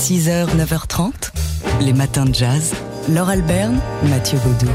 6h, 9h30, les matins de jazz. Laure Alberne, Mathieu Baudou.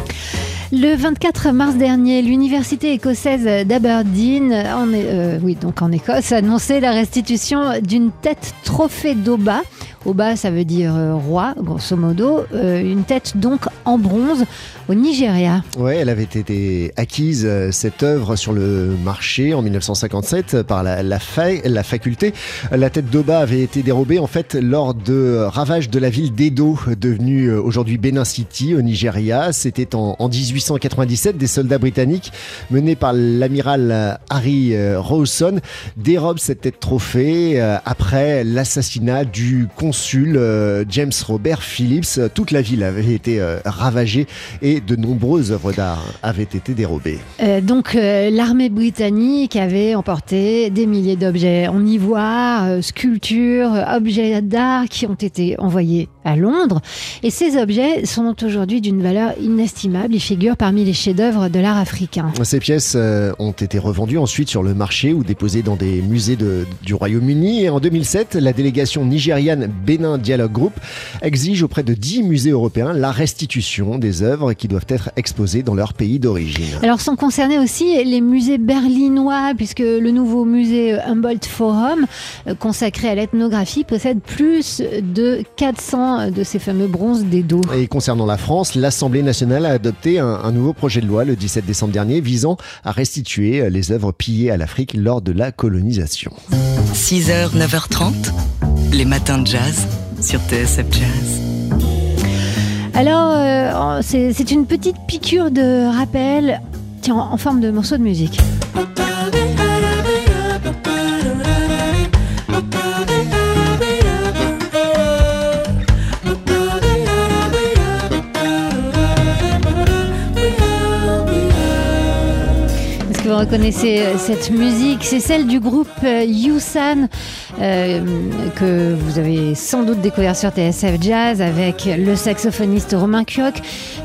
Le 24 mars dernier, l'université écossaise d'Aberdeen, en, euh, oui, donc en Écosse, a annoncé la restitution d'une tête trophée d'Oba Oba, ça veut dire euh, roi, grosso modo. Euh, une tête donc en bronze au Nigeria. Ouais, elle avait été acquise, euh, cette œuvre, sur le marché en 1957 par la, la, la faculté. La tête d'Oba avait été dérobée en fait lors de ravages de la ville d'Edo, devenue aujourd'hui Benin City au Nigeria. C'était en, en, 1897. Des soldats britanniques menés par l'amiral Harry Rawson dérobent cette tête trophée après l'assassinat du consul euh, James Robert Phillips. Toute la ville avait été euh, ravagée et de nombreuses œuvres d'art avaient été dérobées. Euh, donc l'armée britannique avait emporté des milliers d'objets en ivoire, sculptures, objets d'art qui ont été envoyés à Londres. Et ces objets sont aujourd'hui d'une valeur inestimable. Ils figurent parmi les chefs-d'œuvre de l'art africain. Ces pièces ont été revendues ensuite sur le marché ou déposées dans des musées de, du Royaume-Uni. Et en 2007, la délégation nigériane Bénin Dialogue Group exige auprès de 10 musées européens la restitution des œuvres qui doivent être exposées dans leur pays d'origine. Alors sont concernés aussi les musées berlinois puisque le nouveau musée Humboldt Forum euh, consacré à l'ethnographie possède plus de 400 de ces fameux bronzes des dos. Et concernant la France, l'Assemblée nationale a adopté un, un nouveau projet de loi le 17 décembre dernier visant à restituer les œuvres pillées à l'Afrique lors de la colonisation. 6h, 9h30, les matins de jazz sur TSF Jazz. Alors, euh, c'est une petite piqûre de rappel tiens, en forme de morceau de musique. Vous reconnaissez euh, cette musique, c'est celle du groupe euh, Yusan euh, que vous avez sans doute découvert sur TSF Jazz avec le saxophoniste Romain Kioch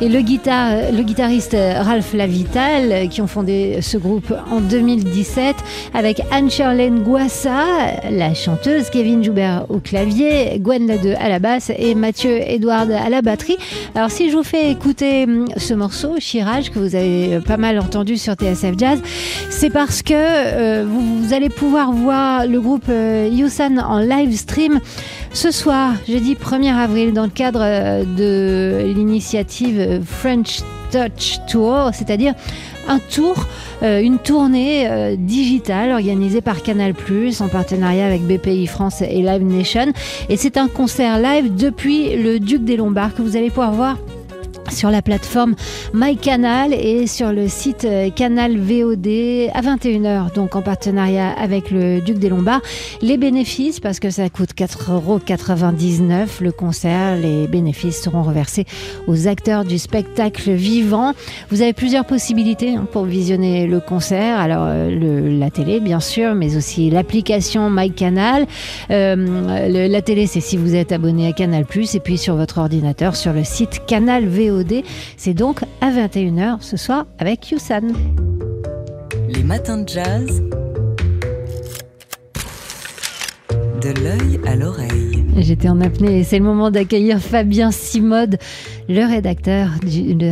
et le, guitare, le guitariste Ralph Lavital qui ont fondé ce groupe en 2017 avec Anne-Charlène Guassa, la chanteuse, Kevin Joubert au clavier, Gwen Ladeux à la basse et Mathieu Edward à la batterie. Alors si je vous fais écouter hum, ce morceau, Chirage, que vous avez pas mal entendu sur TSF Jazz, c'est parce que euh, vous, allez pouvoir voir le groupe euh, en live stream ce soir, jeudi 1er avril, dans le cadre euh, de l'initiative French Touch Tour, c'est-à-dire un tour, une tournée digitale organisée par Canal+, en partenariat avec BPI France et Live Nation. Et c'est un concert live depuis le Duc des Lombards que vous allez pouvoir voir sur la plateforme MyCanal et sur le site euh, Canal VOD à 21h, donc en partenariat avec le Duc des Lombards. Les bénéfices, parce que ça coûte 4,99€ le concert, les bénéfices seront reversés aux acteurs du spectacle vivant. Vous avez plusieurs possibilités hein, pour visionner le concert. Alors, euh, la télé, bien sûr, mais aussi l'application MyCanal. Euh, la télé, c'est si vous êtes abonné à Canal+, et puis sur votre ordinateur, sur le site Canal VOD c'est donc à 21h ce soir avec Yusan. Les matins de jazz. De l'œil à l'oreille. J'étais en apnée et c'est le moment d'accueillir Fabien Simode, le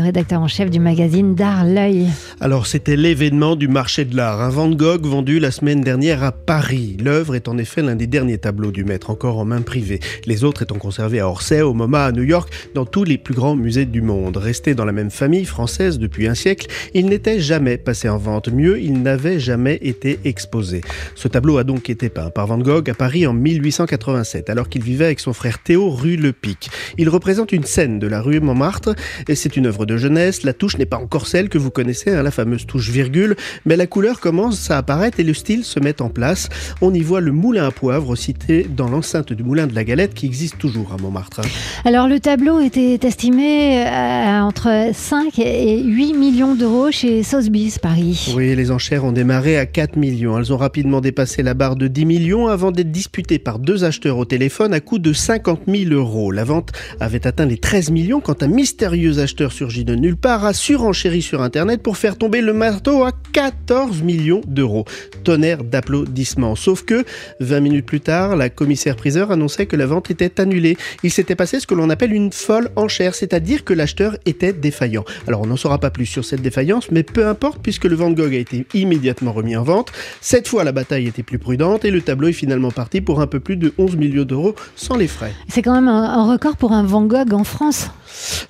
rédacteur, en chef du magazine D'Art L'œil. Alors c'était l'événement du marché de l'art, un Van Gogh vendu la semaine dernière à Paris. L'œuvre est en effet l'un des derniers tableaux du maître, encore en main privée. Les autres étant conservés à Orsay, au MoMA, à New York, dans tous les plus grands musées du monde. Resté dans la même famille française depuis un siècle, il n'était jamais passé en vente. Mieux, il n'avait jamais été exposé. Ce tableau a donc été peint par Van Gogh à Paris en 1887, alors qu'il vivait avec son frère Théo rue Le Pic. Il représente une scène de la rue Montmartre, et c'est une œuvre de jeunesse. La touche n'est pas encore celle que vous connaissez, hein, la fameuse touche virgule, mais la couleur commence à apparaître et le style se met en place. On y voit le moulin à poivre cité dans l'enceinte du moulin de la Galette qui existe toujours à Montmartre. Alors le tableau était estimé à entre 5 et 8 millions d'euros chez Sotheby's Paris. Oui, les enchères ont démarré à 4 millions. Elles ont rapidement dépassé la barre de 10 millions avant d'être disputées par deux acheteurs au téléphone à coût de 50 000 euros. La vente avait atteint les 13 millions quand un mystérieux acheteur surgit de nulle part a surenchéri sur Internet pour faire tomber le marteau à 14 millions d'euros. Tonnerre d'applaudissements. Sauf que, 20 minutes plus tard, la commissaire-priseur annonçait que la vente était annulée. Il s'était passé ce que l'on appelle une folle enchère, c'est-à-dire que l'acheteur était défaillant. Alors on n'en saura pas plus sur cette défaillance, mais peu importe puisque le Van Gogh a été immédiatement remis en vente. Cette fois, la bataille était plus prudente et le tableau est finalement parti pour un peu plus de 11 millions d'euros sans les frais. C'est quand même un record pour un Van Gogh en France.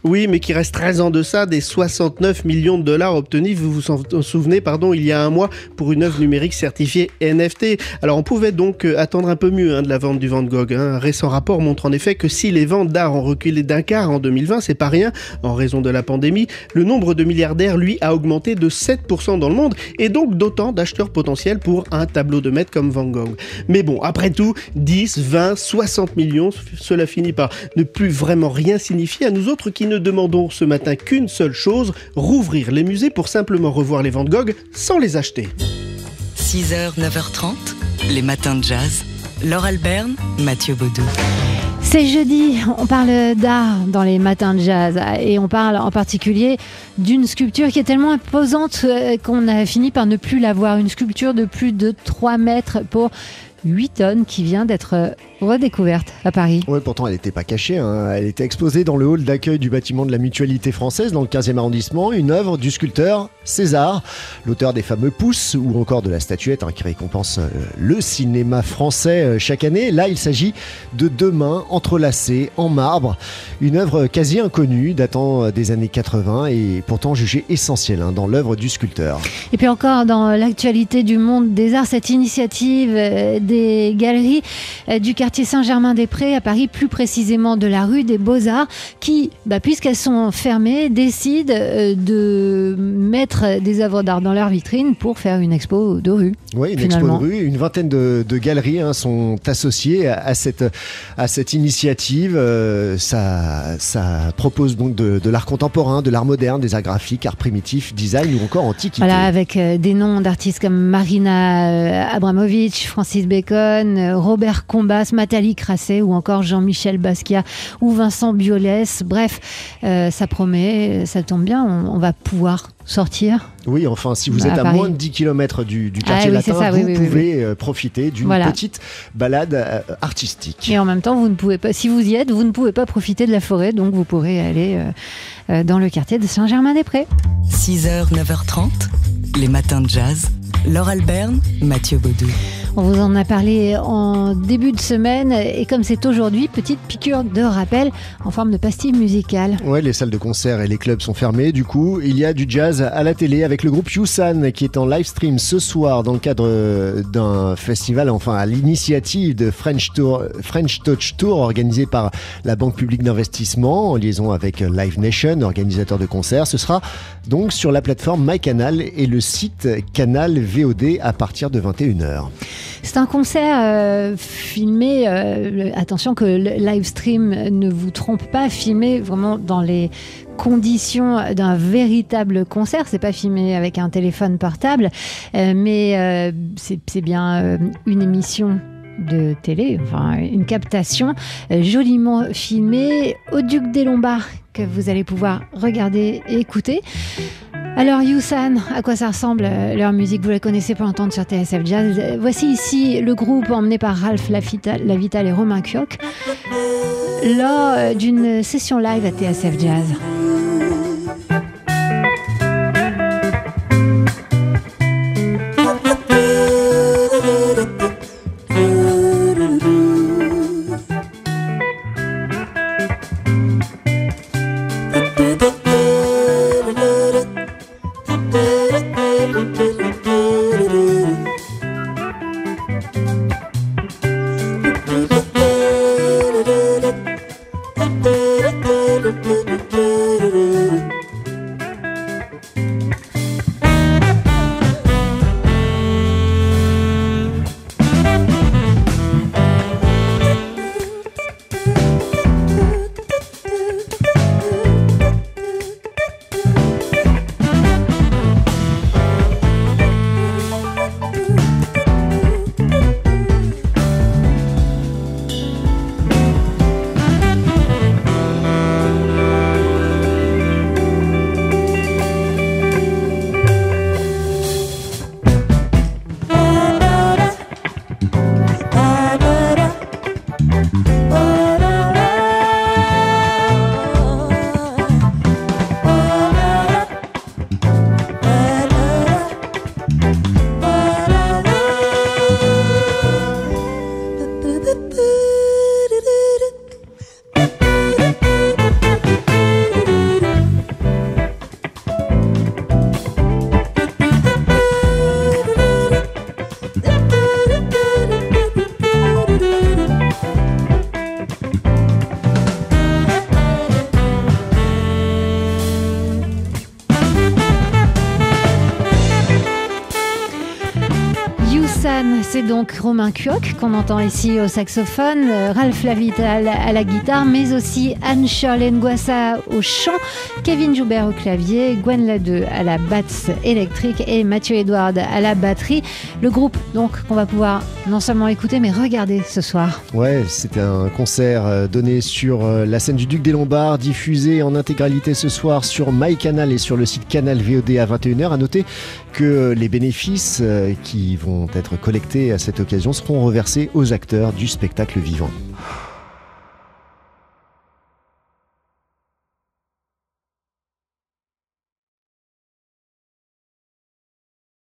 Oui, mais qui reste très en deçà des 69 millions de dollars obtenus, vous vous en souvenez, pardon, il y a un mois pour une œuvre numérique certifiée NFT. Alors on pouvait donc euh, attendre un peu mieux hein, de la vente du Van Gogh. Hein. Un récent rapport montre en effet que si les ventes d'art ont reculé d'un quart en 2020, c'est pas rien en raison de la pandémie, le nombre de milliardaires, lui, a augmenté de 7% dans le monde et donc d'autant d'acheteurs potentiels pour un tableau de maître comme Van Gogh. Mais bon, après tout, 10, 20, 60 millions, cela finit par ne plus vraiment rien signifier à nous autres qui ne demandons ce matin qu'une seule chose, rouvrir les musées pour simplement revoir les Van Gogh sans les acheter. 6h, 9h30, les matins de jazz. Laure Alberne, Mathieu Baudou. C'est jeudi, on parle d'art dans les matins de jazz et on parle en particulier d'une sculpture qui est tellement imposante euh, qu'on a fini par ne plus la voir. Une sculpture de plus de 3 mètres pour 8 tonnes qui vient d'être redécouverte à Paris. Oui, pourtant elle n'était pas cachée. Hein. Elle était exposée dans le hall d'accueil du bâtiment de la Mutualité française dans le 15e arrondissement. Une œuvre du sculpteur César, l'auteur des fameux Pousses ou encore de la statuette hein, qui récompense euh, le cinéma français euh, chaque année. Là, il s'agit de deux mains entrelacées en marbre. Une œuvre quasi inconnue datant euh, des années 80 et pourtant jugée essentielle hein, dans l'œuvre du sculpteur. Et puis encore dans l'actualité du monde des arts, cette initiative des galeries du quartier quartier Saint-Germain-des-Prés à Paris, plus précisément de la rue des Beaux-Arts, qui, bah, puisqu'elles sont fermées, décident euh, de mettre des œuvres d'art dans leur vitrine pour faire une expo de rue. Oui, une expo de rue. Une vingtaine de, galeries hein, sont associées à, cette, à cette initiative. Euh, ça, ça propose donc de, l'art contemporain, de l'art moderne, des arts graphiques, art primitif, design ou encore antiquité. Voilà, avec euh, des noms d'artistes comme Marina Abramovic, Francis Bacon, Robert Combas, Nathalie Crasset ou encore Jean-Michel Basquiat ou Vincent Biolès. Bref, euh, ça promet, ça tombe bien, on, va pouvoir sortir. Oui, enfin, si vous êtes à, moins de 10 km du, ah quartier latin, vous pouvez euh, profiter d'une petite balade euh, artistique. Et en même temps, vous ne pouvez pas, si vous y êtes, vous ne pouvez pas profiter de la forêt, donc vous pourrez aller dans le quartier de Saint-Germain-des-Prés. 6h, 9h30, les matins de jazz. Laure Alberne, Mathieu Baudou. On vous en a parlé en début de semaine et comme c'est aujourd'hui, petite piqûre de rappel en forme de pastille musicale. Ouais, les salles de concert et les clubs sont fermés. Du coup, il y a du jazz à la télé avec le groupe Yusan qui est en live stream ce soir dans le cadre d'un festival, enfin à l'initiative de French, French Touch Tour organisé par la Banque publique d'investissement en liaison avec Live Nation, organisateur de concerts. Ce sera donc sur la plateforme MyCanal et le site Canal VOD à partir de 21h. C'est un concert euh, filmé, euh, attention que le live stream ne vous trompe pas, filmé vraiment dans les conditions d'un véritable concert. C'est pas filmé avec un téléphone portable, euh, mais c'est bien une émission de télé, enfin une captation joliment filmée au Duc des Lombards vous allez pouvoir regarder et écouter. Alors Yusan, à quoi ça ressemble euh, leur musique? Vous la connaissez pour entendre sur TSF Jazz. Voici ici le groupe emmené par Ralph Lavital et Romain Kioch lors euh, d'une session live à TSF Jazz. Oh. Donc Romain Cuoc qu'on entend ici au saxophone, euh, Ralph Lavital à la guitare, mais aussi Anne-Charlène Nguassa au chant, Kevin Joubert au clavier, Gwen Ladeux à la basse électrique et Mathieu Edouard à la batterie. Le groupe donc qu'on va pouvoir non seulement écouter mais regarder ce soir. Ouais, c'était un concert euh, donné sur euh, la scène du Duc des Lombards, diffusé en intégralité ce soir sur MyCanal et sur le site Canal VOD à 21h. À noter que les bénéfices qui vont être collectés cette occasion seront reversés aux acteurs du spectacle vivant.